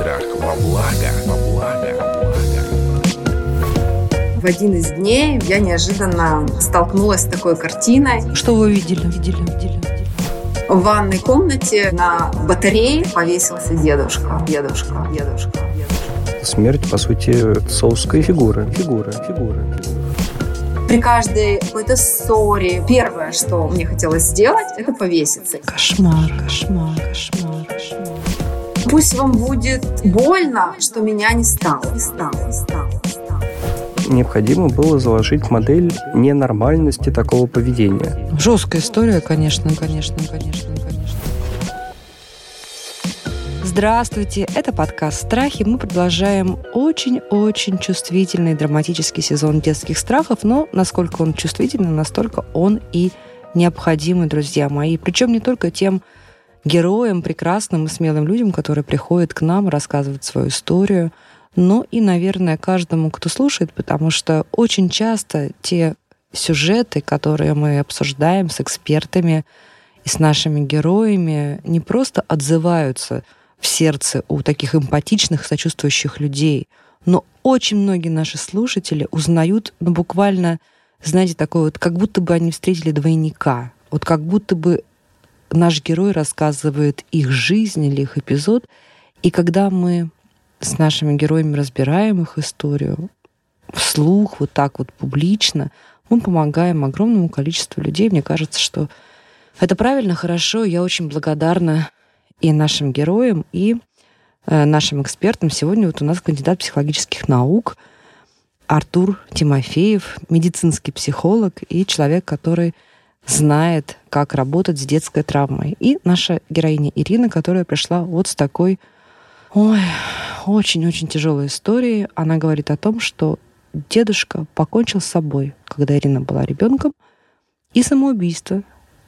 Страх во благо, во благо. В один из дней я неожиданно столкнулась с такой картиной. Что вы видели? Видели, видели, видели. В ванной комнате на батарее повесился дедушка. Дедушка, дедушка, дедушка. Смерть, по сути, соусская фигура. Фигура, фигура. При каждой какой-то ссоре первое, что мне хотелось сделать, это повеситься. Кошмар, кошмар, кошмар, кошмар. Пусть вам будет больно, что меня не стало, не стало, не стало. Необходимо было заложить модель ненормальности такого поведения. Жесткая история, конечно, конечно, конечно, конечно. Здравствуйте, это подкаст «Страхи». Мы продолжаем очень-очень чувствительный драматический сезон детских страхов, но насколько он чувствительный, настолько он и необходимый, друзья мои. Причем не только тем героям, прекрасным и смелым людям, которые приходят к нам, рассказывают свою историю – но и, наверное, каждому, кто слушает, потому что очень часто те сюжеты, которые мы обсуждаем с экспертами и с нашими героями, не просто отзываются в сердце у таких эмпатичных, сочувствующих людей, но очень многие наши слушатели узнают, ну, буквально, знаете, такое вот, как будто бы они встретили двойника, вот как будто бы наш герой рассказывает их жизнь или их эпизод, и когда мы с нашими героями разбираем их историю вслух, вот так вот публично, мы помогаем огромному количеству людей. Мне кажется, что это правильно, хорошо. Я очень благодарна и нашим героям, и э, нашим экспертам. Сегодня вот у нас кандидат психологических наук Артур Тимофеев, медицинский психолог и человек, который знает, как работать с детской травмой. И наша героиня Ирина, которая пришла вот с такой Ой, очень-очень тяжелая история. Она говорит о том, что дедушка покончил с собой, когда Ирина была ребенком, и самоубийство,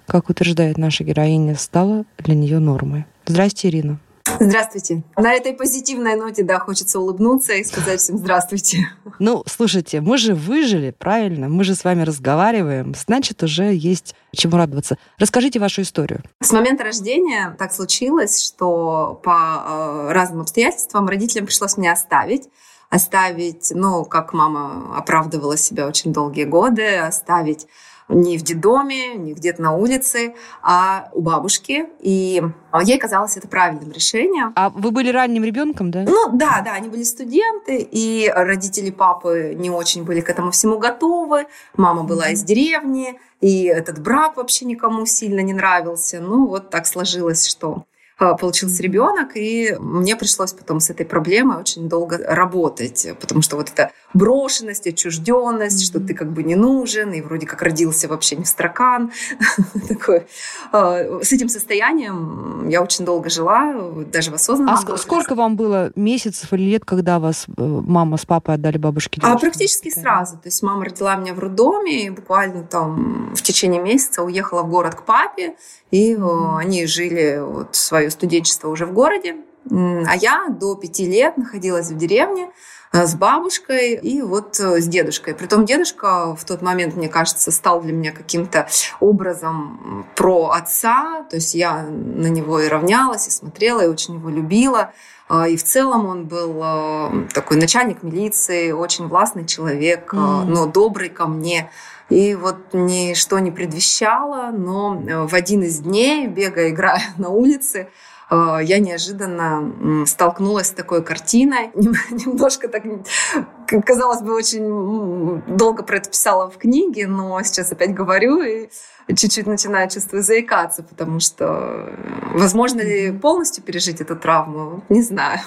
как утверждает наша героиня, стало для нее нормой. Здрасте, Ирина. Здравствуйте. На этой позитивной ноте, да, хочется улыбнуться и сказать всем здравствуйте. Ну, слушайте, мы же выжили, правильно? Мы же с вами разговариваем, значит, уже есть чему радоваться. Расскажите вашу историю. С момента рождения так случилось, что по э, разным обстоятельствам родителям пришлось меня оставить оставить, ну, как мама оправдывала себя очень долгие годы, оставить не в детдоме, не где-то на улице, а у бабушки. И ей казалось это правильным решением. А вы были ранним ребенком, да? Ну да, да, они были студенты, и родители папы не очень были к этому всему готовы. Мама была из деревни, и этот брак вообще никому сильно не нравился. Ну вот так сложилось, что а, получился ребенок, и мне пришлось потом с этой проблемой очень долго работать, потому что вот эта брошенность, отчужденность, что ты как бы не нужен, и вроде как родился вообще не в строкан. Такой. А, с этим состоянием я очень долго жила, даже в осознанном А сколько вам было месяцев или лет, когда вас э, мама с папой отдали бабушке? А практически сразу. То есть мама родила меня в роддоме, и буквально там в течение месяца уехала в город к папе, и mm-hmm. они жили вот свое студенчество уже в городе. А я до пяти лет находилась в деревне э, с бабушкой и вот э, с дедушкой. Притом дедушка в тот момент, мне кажется, стал для меня каким-то образом про отца. То есть я на него и равнялась, и смотрела, и очень его любила. А, и в целом он был такой начальник милиции, очень властный человек, mm. но добрый ко мне. И вот ничто не предвещало, но э, в один из дней, бегая, играя на улице, э, я неожиданно столкнулась с такой картиной. Немножко так, казалось бы, очень долго про это писала в книге, но сейчас опять говорю и чуть-чуть начинаю чувствовать заикаться, потому что э, возможно ли полностью пережить эту травму, не знаю.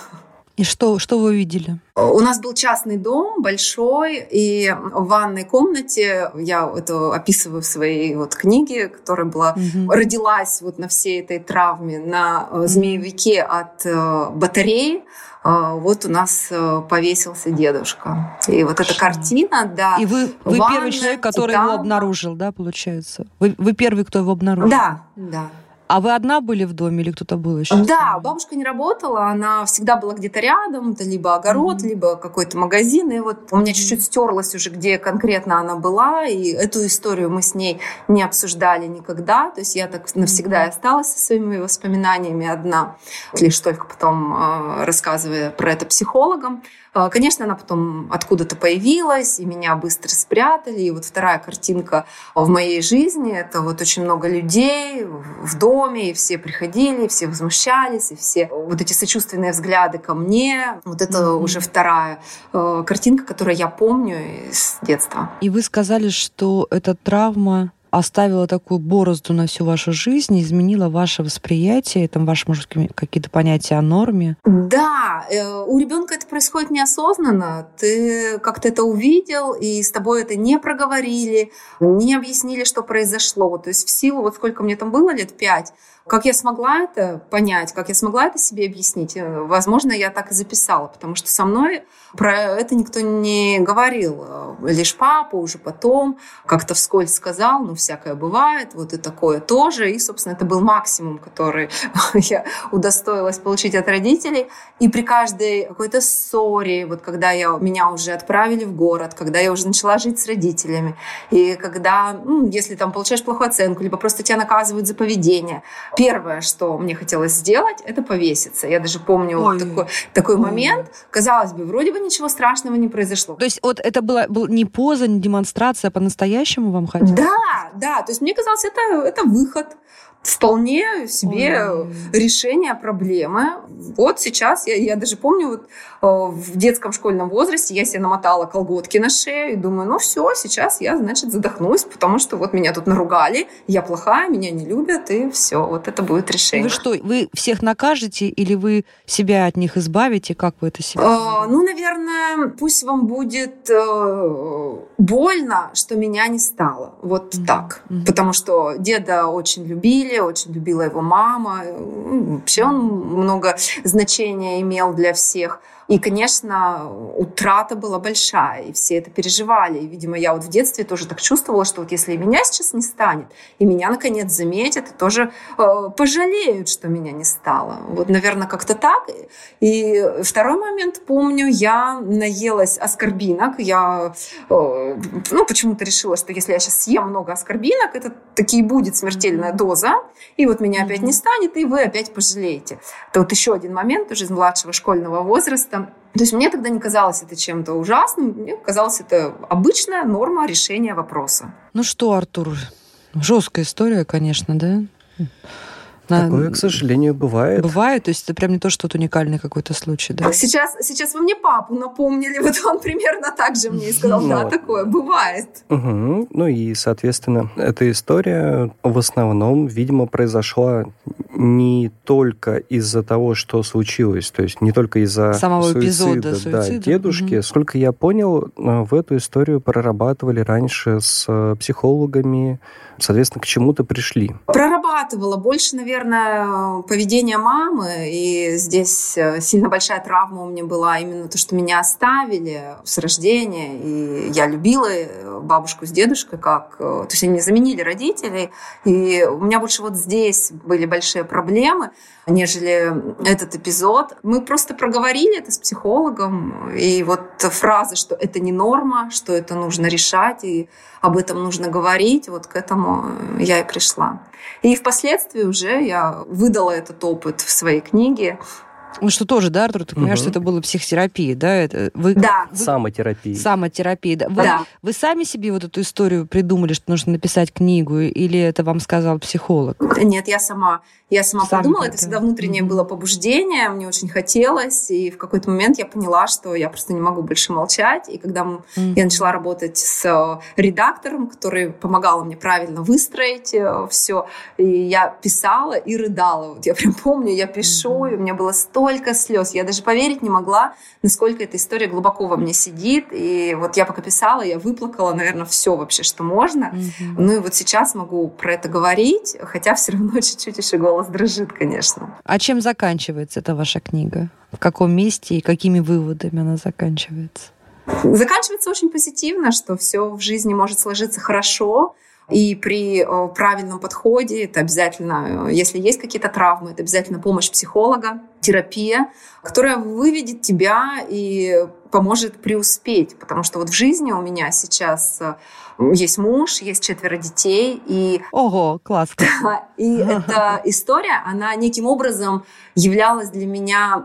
И что, что вы видели? У нас был частный дом большой, и в ванной комнате, я это описываю в своей вот книге, которая была, угу. родилась вот на всей этой травме, на угу. змеевике от э, батареи, э, вот у нас повесился дедушка. И вот эта картина, да. И вы, вы ванна, первый человек, который титан. его обнаружил, да, получается? Вы, вы первый, кто его обнаружил? Да, да. А вы одна были в доме или кто-то был еще? Да, бабушка не работала, она всегда была где-то рядом, это либо огород, mm-hmm. либо какой-то магазин. И вот у меня чуть-чуть стерлось уже, где конкретно она была, и эту историю мы с ней не обсуждали никогда. То есть я так навсегда mm-hmm. осталась со своими воспоминаниями одна, лишь только потом э, рассказывая про это психологам. А, конечно, она потом откуда-то появилась, и меня быстро спрятали. И вот вторая картинка в моей жизни – это вот очень много людей в доме, и все приходили, и все возмущались, и все вот эти сочувственные взгляды ко мне. Вот это mm-hmm. уже вторая э, картинка, которую я помню с детства. И вы сказали, что эта травма оставила такую борозду на всю вашу жизнь, изменила ваше восприятие, там ваши, может, какие-то понятия о норме? Да, э, у ребенка это происходит неосознанно. Ты как-то это увидел, и с тобой это не проговорили, не объяснили, что произошло. То есть в силу, вот сколько мне там было, лет пять, как я смогла это понять, как я смогла это себе объяснить? Э, возможно, я так и записала, потому что со мной про это никто не говорил. Э, лишь папа уже потом как-то вскользь сказал, ну, всякое бывает, вот и такое тоже. И, собственно, это был максимум, который я удостоилась получить от родителей. И при каждой какой-то ссоре, вот когда я, меня уже отправили в город, когда я уже начала жить с родителями, и когда, ну, если там получаешь плохую оценку, либо просто тебя наказывают за поведение, Первое, что мне хотелось сделать, это повеситься. Я даже помню вот такой, такой момент. Казалось бы, вроде бы ничего страшного не произошло. То есть вот это было, был не поза, не демонстрация, а по-настоящему вам хотелось? Да, да. То есть мне казалось, это, это выход вполне себе Ой. решение проблемы. Вот сейчас, я, я даже помню, вот, э, в детском школьном возрасте я себе намотала колготки на шею и думаю, ну все, сейчас я, значит, задохнусь, потому что вот меня тут наругали, я плохая, меня не любят, и все, вот это будет решение. Вы что, вы всех накажете или вы себя от них избавите? Как вы это себе? А, ну, наверное, пусть вам будет э, больно, что меня не стало. Вот mm-hmm. так. Mm-hmm. Потому что деда очень любили, очень любила его мама. Вообще он много значения имел для всех. И, конечно, утрата была большая, и все это переживали. И, видимо, я вот в детстве тоже так чувствовала, что вот если меня сейчас не станет, и меня, наконец, заметят, и тоже э, пожалеют, что меня не стало. Вот, наверное, как-то так. И второй момент, помню, я наелась аскорбинок. Я, э, ну, почему-то решила, что если я сейчас съем много аскорбинок, это таки будет смертельная доза, и вот меня опять не станет, и вы опять пожалеете. Это вот еще один момент уже из младшего школьного возраста. То есть мне тогда не казалось это чем-то ужасным, мне казалось это обычная норма решения вопроса. Ну что, Артур, жесткая история, конечно, да? Такое, к сожалению, бывает. Бывает, то есть это прям не то, что вот уникальный какой-то случай, да? Сейчас, сейчас вы мне папу напомнили, вот он примерно так же мне сказал, да, ну такое бывает. Угу. Ну и, соответственно, эта история в основном, видимо, произошла не только из-за того, что случилось, то есть не только из-за самого суицида, эпизода суицида. Да, дедушки. Угу. Сколько я понял, в эту историю прорабатывали раньше с э, психологами, соответственно, к чему-то пришли. Прорабатывала больше, наверное, поведение мамы, и здесь э, сильно большая травма у меня была именно то, что меня оставили с рождения, и я любила э, бабушку с дедушкой, как, то есть они заменили родителей, и у меня больше вот здесь были большие проблемы, нежели этот эпизод. Мы просто проговорили это с психологом, и вот фраза, что это не норма, что это нужно решать, и об этом нужно говорить, вот к этому я и пришла. И впоследствии уже я выдала этот опыт в своей книге, ну, что тоже, да, Артур, ты понимаешь, угу. что это было психотерапия, да? Это вы, да. Вы, самотерапия. Самотерапия, да. Вы, да. Вы сами себе вот эту историю придумали, что нужно написать книгу, или это вам сказал психолог? Нет, я сама. Я сама Сами подумала, это всегда внутреннее mm-hmm. было побуждение, мне очень хотелось, и в какой-то момент я поняла, что я просто не могу больше молчать. И когда mm-hmm. я начала работать с э, редактором, который помогал мне правильно выстроить э, все, и я писала и рыдала. Вот я прям помню, я пишу, mm-hmm. и у меня было столько слез. Я даже поверить не могла, насколько эта история глубоко во мне сидит. И вот я пока писала, я выплакала, наверное, все вообще, что можно. Mm-hmm. Ну и вот сейчас могу про это говорить, хотя все равно чуть-чуть еще голос дрожит, конечно. А чем заканчивается эта ваша книга? В каком месте и какими выводами она заканчивается? Заканчивается очень позитивно, что все в жизни может сложиться хорошо. И при э, правильном подходе это обязательно, э, если есть какие-то травмы, это обязательно помощь психолога, терапия, которая выведет тебя и поможет преуспеть. Потому что вот в жизни у меня сейчас э, есть муж, есть четверо детей. И, Ого, классно. и эта история, она неким образом являлась для меня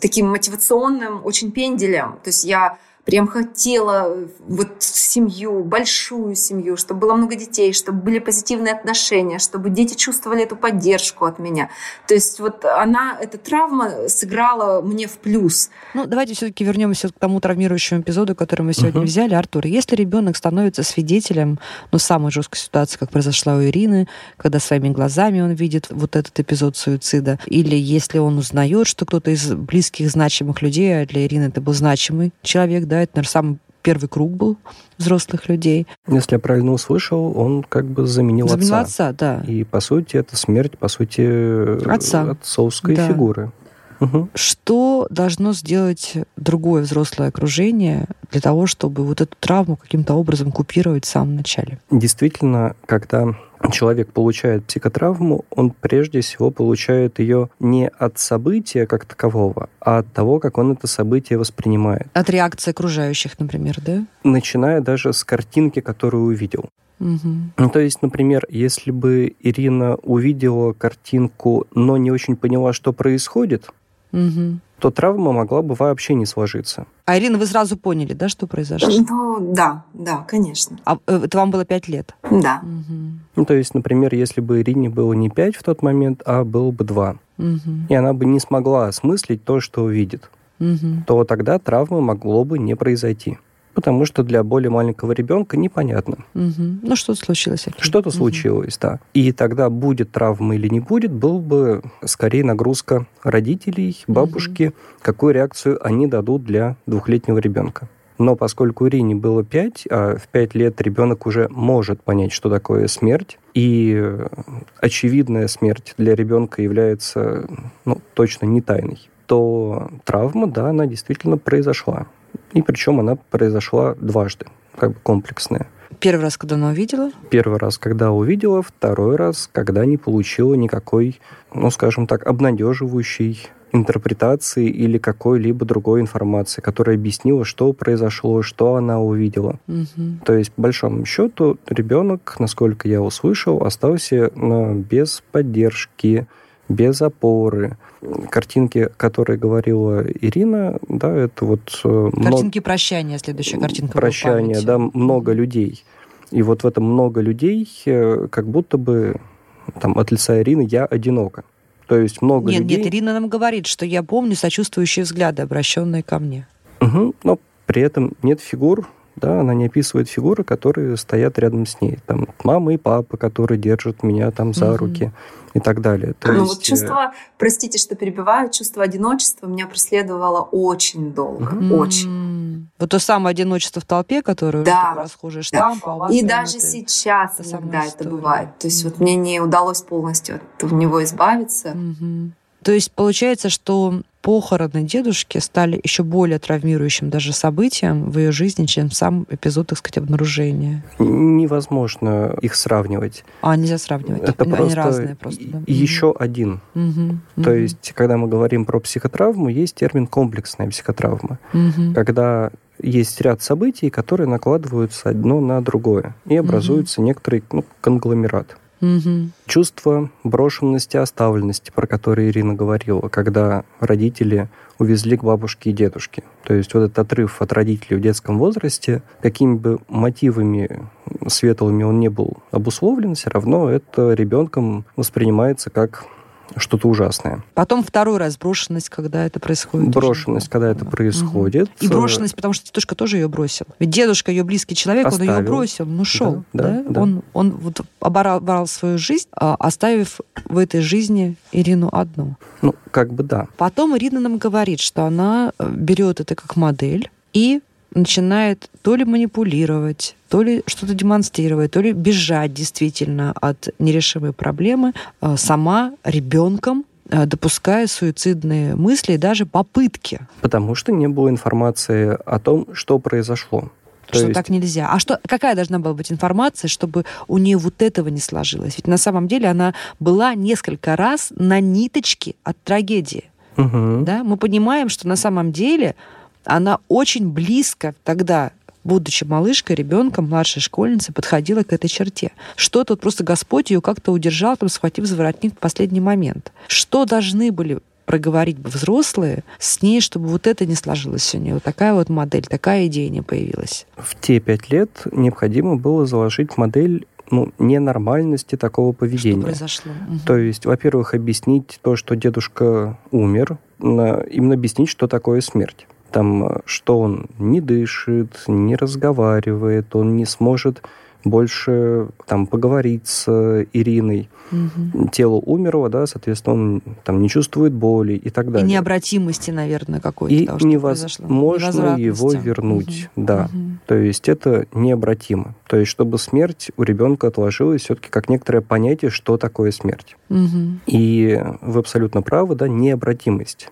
таким мотивационным, очень пенделем. То есть я прям хотела э, вот семью, большую семью, чтобы было много детей, чтобы были позитивные отношения, чтобы дети чувствовали эту поддержку от меня. То есть вот она, эта травма сыграла мне в плюс. Ну, давайте все-таки вернемся к тому травмирующему эпизоду, который мы сегодня uh-huh. взяли. Артур, если ребенок становится свидетелем, ну, самой жесткой ситуации, как произошла у Ирины, когда своими глазами он видит вот этот эпизод суицида, или если он узнает, что кто-то из близких, значимых людей, а для Ирины это был значимый человек, да, это, наверное, самый первый круг был взрослых людей. Если я правильно услышал, он как бы заменил, заменил отца. отца, да. И, по сути, это смерть, по сути, отца. отцовской да. фигуры. Угу. Что должно сделать другое взрослое окружение для того, чтобы вот эту травму каким-то образом купировать в самом начале? Действительно, когда человек получает психотравму, он прежде всего получает ее не от события как такового, а от того, как он это событие воспринимает. От реакции окружающих, например, да? Начиная даже с картинки, которую увидел. Угу. Ну, то есть, например, если бы Ирина увидела картинку, но не очень поняла, что происходит, угу. то травма могла бы вообще не сложиться. А Ирина, вы сразу поняли, да, что произошло? Ну, да, да, конечно. А э, это вам было пять лет? Да. Угу. Ну, то есть, например, если бы Ирине было не пять в тот момент, а было бы два, угу. и она бы не смогла осмыслить то, что увидит, угу. то тогда травмы могло бы не произойти потому что для более маленького ребенка непонятно. Угу. Ну, что-то случилось. Окей. Что-то угу. случилось, да. И тогда будет травма или не будет, был бы скорее нагрузка родителей, бабушки, угу. какую реакцию они дадут для двухлетнего ребенка. Но поскольку Ирине было 5, а в 5 лет ребенок уже может понять, что такое смерть, и очевидная смерть для ребенка является ну, точно не тайной, то травма, да, она действительно произошла. И причем она произошла дважды, как бы комплексная. Первый раз, когда она увидела? Первый раз, когда увидела, второй раз, когда не получила никакой, ну, скажем так, обнадеживающей интерпретации или какой-либо другой информации, которая объяснила, что произошло, что она увидела. Угу. То есть, по большому счету, ребенок, насколько я услышал, остался ну, без поддержки, без опоры. Картинки, которые говорила Ирина, да, это вот... Картинки много... прощания, следующая картинка. Прощания, да, много людей. И вот в этом много людей, как будто бы там от лица Ирины я одинока. То есть много нет, людей... Нет, Ирина нам говорит, что я помню сочувствующие взгляды, обращенные ко мне. Угу, но при этом нет фигур, да, она не описывает фигуры, которые стоят рядом с ней. Там мама и папа, которые держат меня там за угу. руки и так далее. То ну, есть... вот чувство, простите, что перебиваю, чувство одиночества меня преследовало очень долго, mm-hmm. очень. Вот то самое одиночество в толпе, которое да. расхожее штамп. Да. И даже это, сейчас это иногда это бывает. То есть mm-hmm. вот мне не удалось полностью от него избавиться. Mm-hmm. То есть получается, что похороны дедушки стали еще более травмирующим даже событием в ее жизни, чем сам эпизод, так сказать, обнаружения. Невозможно их сравнивать. А, нельзя сравнивать. Это Они просто разные просто. Да. Еще один. Угу. То есть, когда мы говорим про психотравму, есть термин комплексная психотравма. Угу. Когда есть ряд событий, которые накладываются одно на другое, и образуется угу. некоторый ну, конгломерат. Угу. Чувство брошенности, оставленности, про которое Ирина говорила, когда родители увезли к бабушке и дедушке. То есть вот этот отрыв от родителей в детском возрасте, какими бы мотивами светлыми он не был обусловлен, все равно это ребенком воспринимается как что-то ужасное. Потом второй раз брошенность, когда это происходит. Брошенность, уже. когда это происходит. Угу. И брошенность, потому что дедушка тоже ее бросил. Ведь дедушка ее близкий человек, Оставил. он ее бросил, он ушел. Да, да, да? Да. Он, он вот оборвал свою жизнь, а, оставив в этой жизни Ирину одну. Ну, как бы да. Потом Ирина нам говорит, что она э, берет это как модель и начинает то ли манипулировать, то ли что-то демонстрировать, то ли бежать действительно от нерешимой проблемы э, сама ребенком, э, допуская суицидные мысли и даже попытки. Потому что не было информации о том, что произошло. То что есть... так нельзя. А что, какая должна была быть информация, чтобы у нее вот этого не сложилось? Ведь на самом деле она была несколько раз на ниточке от трагедии. Угу. Да? Мы понимаем, что на самом деле она очень близко тогда будучи малышкой, ребенком, младшей школьницей, подходила к этой черте. Что тут просто Господь ее как-то удержал, там, схватив за воротник в последний момент. Что должны были проговорить бы взрослые с ней, чтобы вот это не сложилось у нее. Вот такая вот модель, такая идея не появилась. В те пять лет необходимо было заложить модель ну, ненормальности такого поведения. Что произошло? Угу. То есть, во-первых, объяснить то, что дедушка умер, именно объяснить, что такое смерть. Там, что он не дышит, не разговаривает, он не сможет больше там поговорить с Ириной. Угу. Тело умерло, да, соответственно, он там не чувствует боли и так далее. И необратимости, наверное, какой-то. И того, невозможно его вернуть, угу. да. Угу. То есть это необратимо. То есть чтобы смерть у ребенка отложилась все-таки как некоторое понятие, что такое смерть. Угу. И вы абсолютно правы, да, необратимость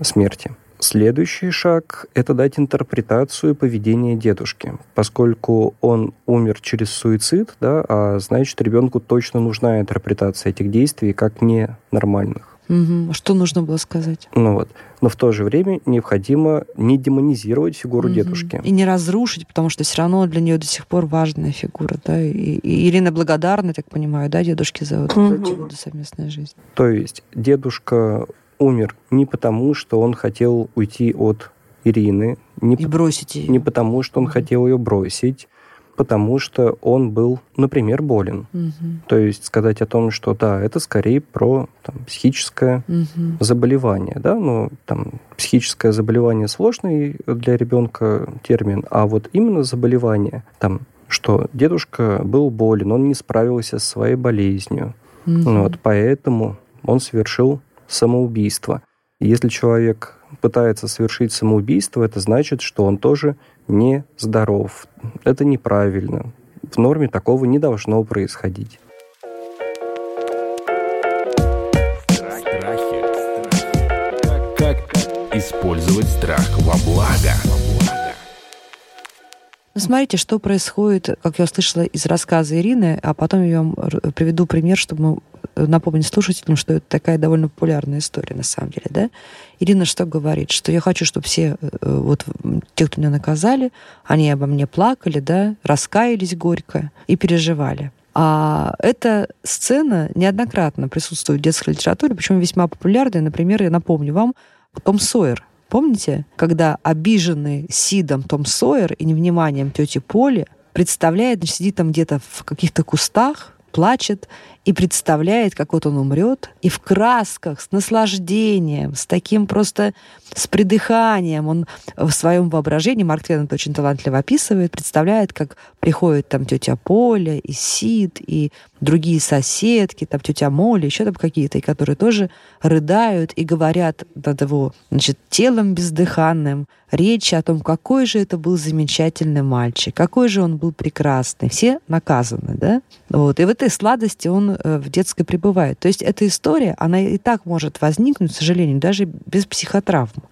смерти. Следующий шаг – это дать интерпретацию поведения дедушки. Поскольку он умер через суицид, да, а значит, ребенку точно нужна интерпретация этих действий как ненормальных. Угу. Что нужно было сказать? Ну вот. Но в то же время необходимо не демонизировать фигуру угу. дедушки. И не разрушить, потому что все равно для нее до сих пор важная фигура. Да? И, и Ирина благодарна, так понимаю, да, дедушке за вот угу. совместную жизнь. То есть дедушка умер не потому, что он хотел уйти от Ирины, не, и бросить ее. не потому, что он хотел ее бросить, потому что он был, например, болен. Угу. То есть сказать о том, что да, это скорее про там, психическое угу. заболевание, да, но там психическое заболевание сложный для ребенка термин, а вот именно заболевание, там, что дедушка был болен, он не справился со своей болезнью, угу. вот, поэтому он совершил самоубийство. Если человек пытается совершить самоубийство, это значит, что он тоже не здоров. Это неправильно. В норме такого не должно происходить. Как использовать страх во благо? Ну, смотрите, что происходит, как я услышала из рассказа Ирины, а потом я вам приведу пример, чтобы напомнить слушателям, что это такая довольно популярная история на самом деле, да? Ирина что говорит? Что я хочу, чтобы все, э, вот те, кто меня наказали, они обо мне плакали, да, раскаялись горько и переживали. А эта сцена неоднократно присутствует в детской литературе, причем весьма популярная. Например, я напомню вам, Том Сойер Помните, когда обиженный Сидом Том Сойер и невниманием тети Поли представляет, сидит там где-то в каких-то кустах, плачет и представляет, как вот он умрет, и в красках, с наслаждением, с таким просто, с придыханием, он в своем воображении, Марк Твен это очень талантливо описывает, представляет, как приходит там тетя Поля и Сид, и другие соседки, там тетя Моля, еще там какие-то, и которые тоже рыдают и говорят над его, значит, телом бездыханным, речи о том, какой же это был замечательный мальчик, какой же он был прекрасный. Все наказаны, да? Вот. И в этой сладости он Э, в детской пребывает. То есть эта история, она и так может возникнуть, к сожалению, даже без психотравм.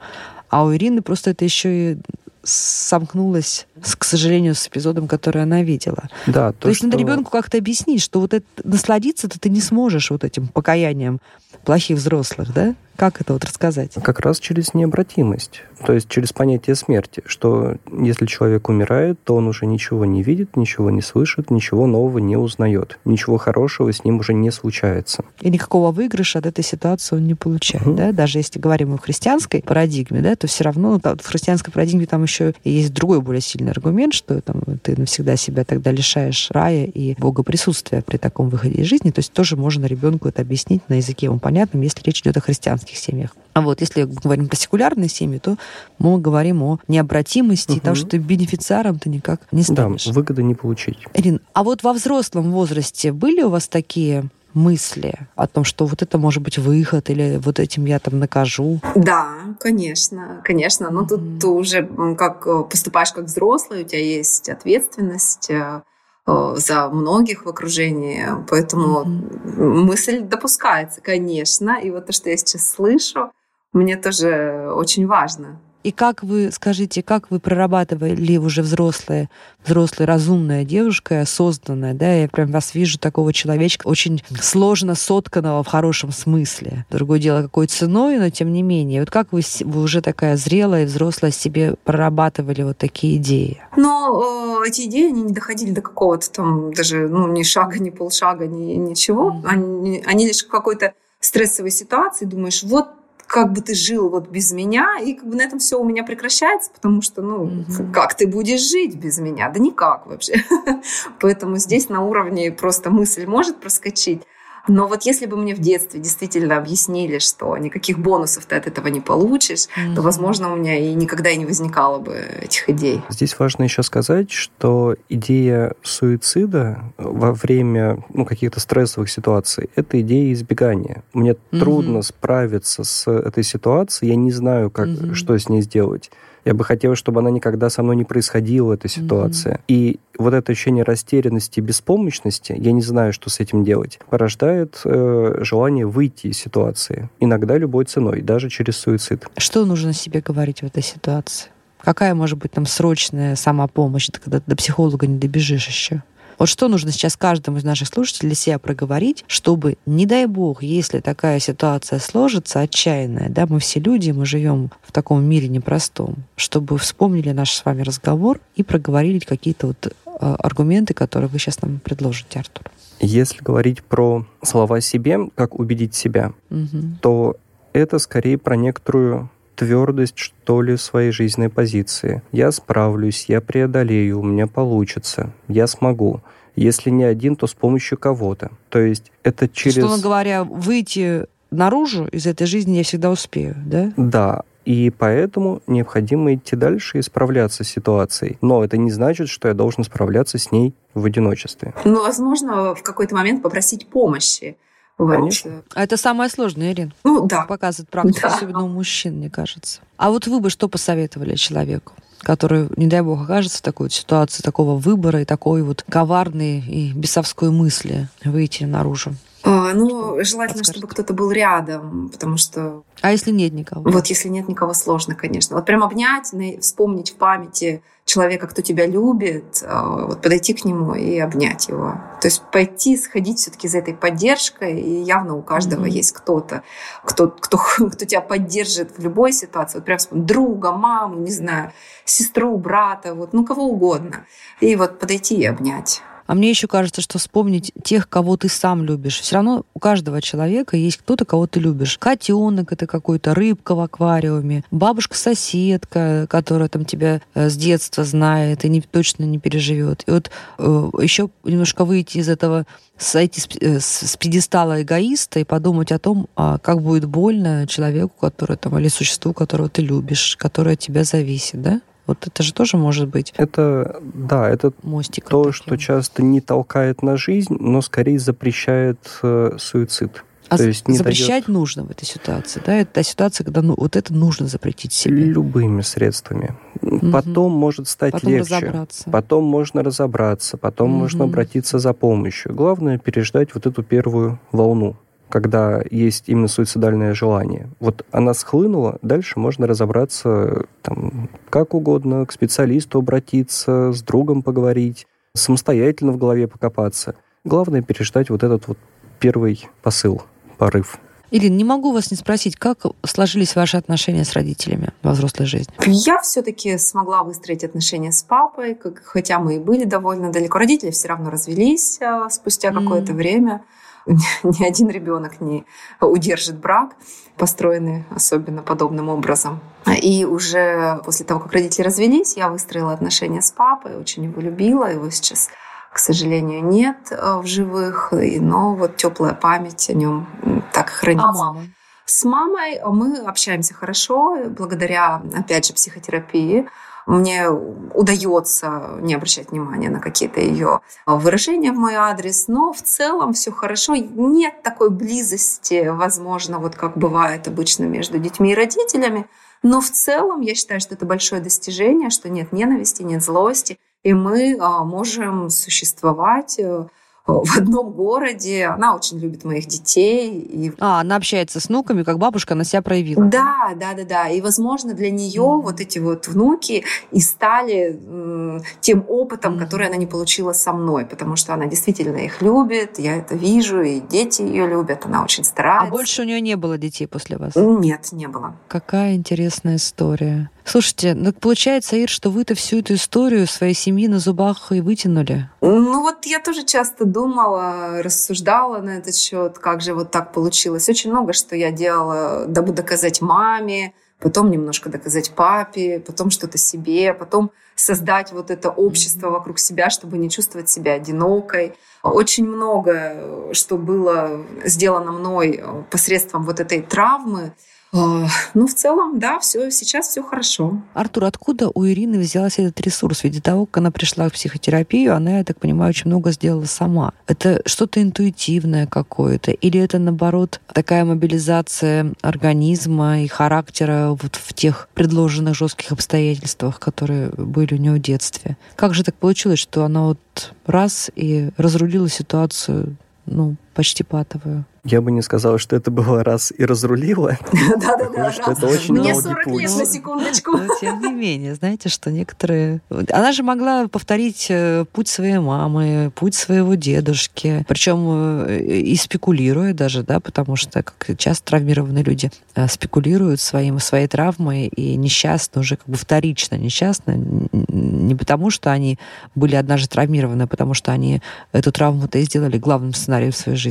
А у Ирины просто это еще и сомкнулось, к сожалению, с эпизодом, который она видела. Да, то, то есть что... надо ребенку как-то объяснить, что вот это, насладиться-то ты не сможешь вот этим покаянием плохих взрослых, да? Как это вот рассказать? Как раз через необратимость, то есть через понятие смерти, что если человек умирает, то он уже ничего не видит, ничего не слышит, ничего нового не узнает, ничего хорошего с ним уже не случается. И никакого выигрыша от этой ситуации он не получает, угу. да? Даже если говорим о христианской парадигме, да, то все равно ну, в христианской парадигме там еще есть другой более сильный аргумент, что там ты навсегда себя тогда лишаешь рая и Бога присутствия при таком выходе из жизни, то есть тоже можно ребенку это объяснить на языке ему понятном, если речь идет о христианстве христианских семьях. А вот если мы говорим про секулярные семьи, то мы говорим о необратимости, угу. того, что ты бенефициаром ты никак не станешь. Да, выгоды не получить. Ирин, а вот во взрослом возрасте были у вас такие мысли о том, что вот это может быть выход, или вот этим я там накажу? Да, конечно, конечно. Но mm-hmm. тут ты уже как э, поступаешь как взрослый, у тебя есть ответственность Э, за многих в окружении, поэтому mm-hmm. мысль допускается, конечно. И вот то, что я сейчас слышу, мне тоже очень важно. И как вы, скажите, как вы прорабатывали уже взрослая, взрослая, разумная девушка, осознанная, да, я прям вас вижу такого человечка, очень сложно сотканного в хорошем смысле. Другое дело, какой ценой, но тем не менее. Вот как вы, вы уже такая зрелая, взрослая себе прорабатывали вот такие идеи? Но э, эти идеи, они не доходили до какого-то там даже, ну, ни шага, ни полшага, ни ничего. Mm-hmm. Они, они лишь в какой-то стрессовой ситуации думаешь, вот как бы ты жил вот без меня, и как бы на этом все у меня прекращается, потому что, ну, mm-hmm. как ты будешь жить без меня? Да никак вообще. Поэтому здесь на уровне просто мысль может проскочить, но вот если бы мне в детстве действительно объяснили, что никаких бонусов ты от этого не получишь, mm-hmm. то, возможно, у меня и никогда и не возникало бы этих идей. Здесь важно еще сказать, что идея суицида во время ну, каких-то стрессовых ситуаций – это идея избегания. Мне mm-hmm. трудно справиться с этой ситуацией, я не знаю, как, mm-hmm. что с ней сделать. Я бы хотел, чтобы она никогда со мной не происходила, эта ситуация. Mm-hmm. И вот это ощущение растерянности беспомощности, я не знаю, что с этим делать, порождает э, желание выйти из ситуации. Иногда любой ценой, даже через суицид. Что нужно себе говорить в этой ситуации? Какая может быть там срочная самопомощь, когда ты до психолога не добежишь еще? Вот что нужно сейчас каждому из наших слушателей для себя проговорить, чтобы, не дай бог, если такая ситуация сложится, отчаянная, да, мы все люди, мы живем в таком мире непростом, чтобы вспомнили наш с вами разговор и проговорили какие-то вот э, аргументы, которые вы сейчас нам предложите, Артур. Если говорить про слова себе, как убедить себя, угу. то это скорее про некоторую твердость, что ли, своей жизненной позиции. Я справлюсь, я преодолею, у меня получится, я смогу. Если не один, то с помощью кого-то. То есть это через... Условно говоря, выйти наружу из этой жизни я всегда успею, да? Да, и поэтому необходимо идти дальше и справляться с ситуацией. Но это не значит, что я должен справляться с ней в одиночестве. Ну, возможно, в какой-то момент попросить помощи. Вот. Конечно. А это самое сложное, Ирин. Ну, да. Показывает практика, да. особенно у мужчин, мне кажется. А вот вы бы что посоветовали человеку? который, не дай бог, окажется в такой вот ситуации такого выбора и такой вот коварной и бесовской мысли выйти наружу? А, ну, желательно, чтобы кто-то был рядом, потому что... А если нет никого? Вот если нет никого, сложно, конечно. Вот прям обнять, вспомнить в памяти человека, кто тебя любит, а, вот подойти к нему и обнять его. То есть пойти, сходить все-таки за этой поддержкой, и явно у каждого mm-hmm. есть кто-то, кто, кто, кто тебя поддержит в любой ситуации. Вот прям друга, маму, не знаю, сестру, брата, вот, ну кого угодно. И вот подойти и обнять. А мне еще кажется, что вспомнить тех, кого ты сам любишь. Все равно у каждого человека есть кто-то, кого ты любишь. Котенок это какой-то, рыбка в аквариуме, бабушка-соседка, которая там тебя э, с детства знает и не, точно не переживет. И вот э, еще немножко выйти из этого сойти с, э, с пьедестала эгоиста и подумать о том, а как будет больно человеку, который там, или существу, которого ты любишь, которое от тебя зависит, да? Вот это же тоже может быть. Это, да, это Мостиком то, таким. что часто не толкает на жизнь, но скорее запрещает э, суицид. А то есть не запрещать дает... нужно в этой ситуации, да? Это та ситуация, когда ну, вот это нужно запретить себе. Любыми средствами. Угу. Потом может стать потом легче. Разобраться. Потом можно разобраться, потом угу. можно обратиться за помощью. Главное переждать вот эту первую волну когда есть именно суицидальное желание. Вот она схлынула, дальше можно разобраться там, как угодно, к специалисту обратиться, с другом поговорить, самостоятельно в голове покопаться. Главное переждать вот этот вот первый посыл, порыв. Ирина, не могу вас не спросить, как сложились ваши отношения с родителями во взрослой жизни? Я все-таки смогла выстроить отношения с папой, хотя мы и были довольно далеко. Родители все равно развелись а, спустя mm. какое-то время. ни один ребенок не удержит брак, построенный особенно подобным образом. И уже после того, как родители развелись, я выстроила отношения с папой, очень его любила, его сейчас к сожалению, нет э, в живых, но вот теплая память о нем так хранится. А мама? С мамой мы общаемся хорошо, благодаря, опять же, психотерапии мне удается не обращать внимания на какие-то ее выражения в мой адрес, но в целом все хорошо. Нет такой близости, возможно, вот как бывает обычно между детьми и родителями. Но в целом я считаю, что это большое достижение, что нет ненависти, нет злости, и мы а, можем существовать э, в одном городе. Она очень любит моих детей. И... А, она общается с внуками, как бабушка, она себя проявила. Да, да, да, да. И, возможно, для нее mm-hmm. вот эти вот внуки и стали м, тем опытом, mm-hmm. который она не получила со мной, потому что она действительно их любит, я это вижу, и дети ее любят, она очень старается. А больше у нее не было детей после вас? Нет, не было. Какая интересная история. Слушайте, ну получается, Ир, что вы-то всю эту историю своей семьи на зубах и вытянули. Ну вот я тоже часто думала, рассуждала на этот счет, как же вот так получилось. Очень много, что я делала, дабы доказать маме, потом немножко доказать папе, потом что-то себе, потом создать вот это общество вокруг себя, чтобы не чувствовать себя одинокой. Очень много, что было сделано мной посредством вот этой травмы, ну, в целом, да, все, сейчас все хорошо. Артур, откуда у Ирины взялся этот ресурс? Ведь до того, как она пришла в психотерапию, она, я так понимаю, очень много сделала сама. Это что-то интуитивное какое-то? Или это, наоборот, такая мобилизация организма и характера вот в тех предложенных жестких обстоятельствах, которые были у нее в детстве? Как же так получилось, что она вот раз и разрулила ситуацию, ну, почти патовую? Я бы не сказал, что это было раз и разрулило. Да-да-да. что это очень Мне 40 лет, на секундочку. Но тем не менее, знаете, что некоторые... Она же могла повторить э, путь своей мамы, путь своего дедушки, причем э, и спекулируя даже, да, потому что как часто травмированные люди э, спекулируют своим, своей травмой и несчастны уже как бы вторично несчастны, не потому что они были однажды травмированы, а потому что они эту травму-то и сделали главным сценарием в своей жизни.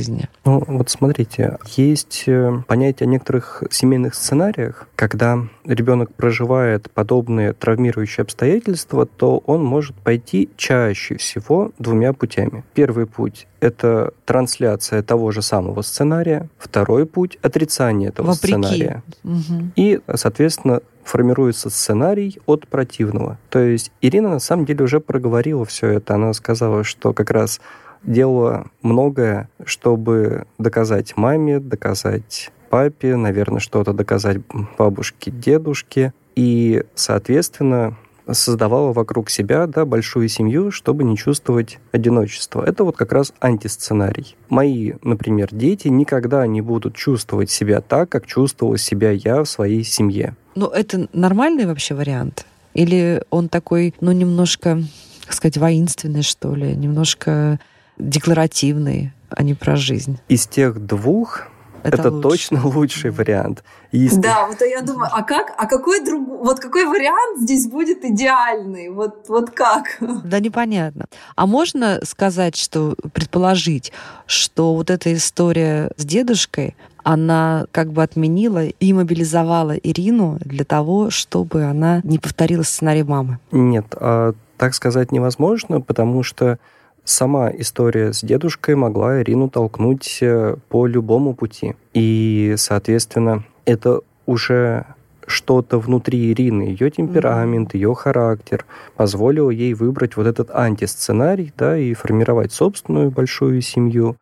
Ну, вот смотрите, есть э, понятие о некоторых семейных сценариях, когда ребенок проживает подобные травмирующие обстоятельства, то он может пойти чаще всего двумя путями. Первый путь — это трансляция того же самого сценария. Второй путь — отрицание этого Вопреки. сценария. Угу. И, соответственно, формируется сценарий от противного. То есть Ирина на самом деле уже проговорила все это. Она сказала, что как раз делала многое, чтобы доказать маме, доказать папе, наверное, что-то доказать бабушке, дедушке. И, соответственно, создавала вокруг себя да, большую семью, чтобы не чувствовать одиночество. Это вот как раз антисценарий. Мои, например, дети никогда не будут чувствовать себя так, как чувствовала себя я в своей семье. Ну, это нормальный вообще вариант? Или он такой, ну, немножко, так сказать, воинственный, что ли, немножко декларативный, а не про жизнь. Из тех двух это, это лучше. точно лучший вариант. Если... Да, вот я думаю, а как, а какой друг, вот какой вариант здесь будет идеальный? Вот, вот как? Да непонятно. А можно сказать, что предположить, что вот эта история с дедушкой, она как бы отменила и мобилизовала Ирину для того, чтобы она не повторила сценарий мамы? Нет, а так сказать невозможно, потому что сама история с дедушкой могла Ирину толкнуть э, по любому пути. И, соответственно, это уже что-то внутри Ирины, ее темперамент, mm-hmm. ее характер позволило ей выбрать вот этот антисценарий, да, и формировать собственную большую семью,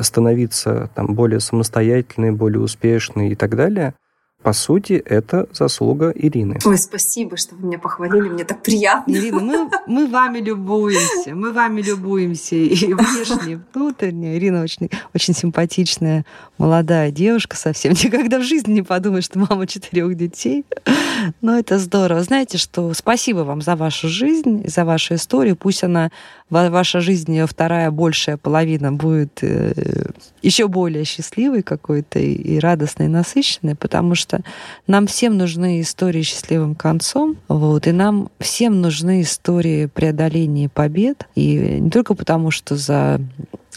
становиться там более самостоятельной, более успешной и так далее – по сути, это заслуга Ирины. Ой, спасибо, что вы меня похвалили, мне так приятно. Ирина, мы, мы вами любуемся, мы вами любуемся и внешне, и внутренне. Ирина очень, очень симпатичная, молодая девушка совсем. Никогда в жизни не подумаешь, что мама четырех детей. Но это здорово. Знаете, что спасибо вам за вашу жизнь, за вашу историю. Пусть она, ваша жизнь, вторая большая половина будет э, еще более счастливой какой-то и радостной, и насыщенной, потому что что нам всем нужны истории с счастливым концом, вот, и нам всем нужны истории преодоления побед, и не только потому, что за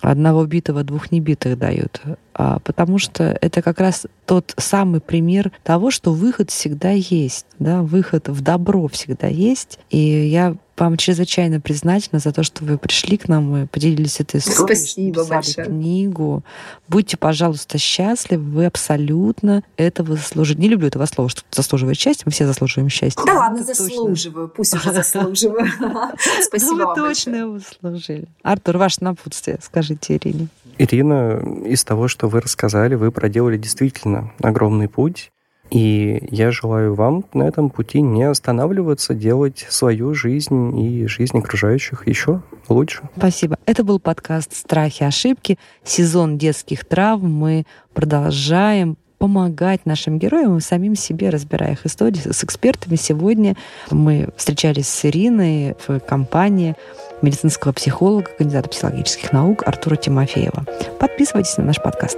одного битого двух небитых дают, а потому что это как раз тот самый пример того, что выход всегда есть, да, выход в добро всегда есть. И я вам чрезвычайно признательна за то, что вы пришли к нам и поделились этой историей. Спасибо большое. книгу. Будьте, пожалуйста, счастливы. Вы абсолютно этого заслужили. Не люблю этого слова, что заслуживает счастья. Мы все заслуживаем счастья. Да ладно, заслуживаю. Пусть уже заслуживаю. Спасибо вам Вы точно его заслужили. Артур, ваше напутствие скажите Ирине. Ирина, из того, что вы рассказали, вы проделали действительно огромный путь. И я желаю вам на этом пути не останавливаться, делать свою жизнь и жизнь окружающих еще лучше. Спасибо. Это был подкаст «Страхи и ошибки», сезон детских травм. Мы продолжаем помогать нашим героям и самим себе, разбирая их истории с экспертами. Сегодня мы встречались с Ириной в компании медицинского психолога, кандидата психологических наук Артура Тимофеева. Подписывайтесь на наш подкаст.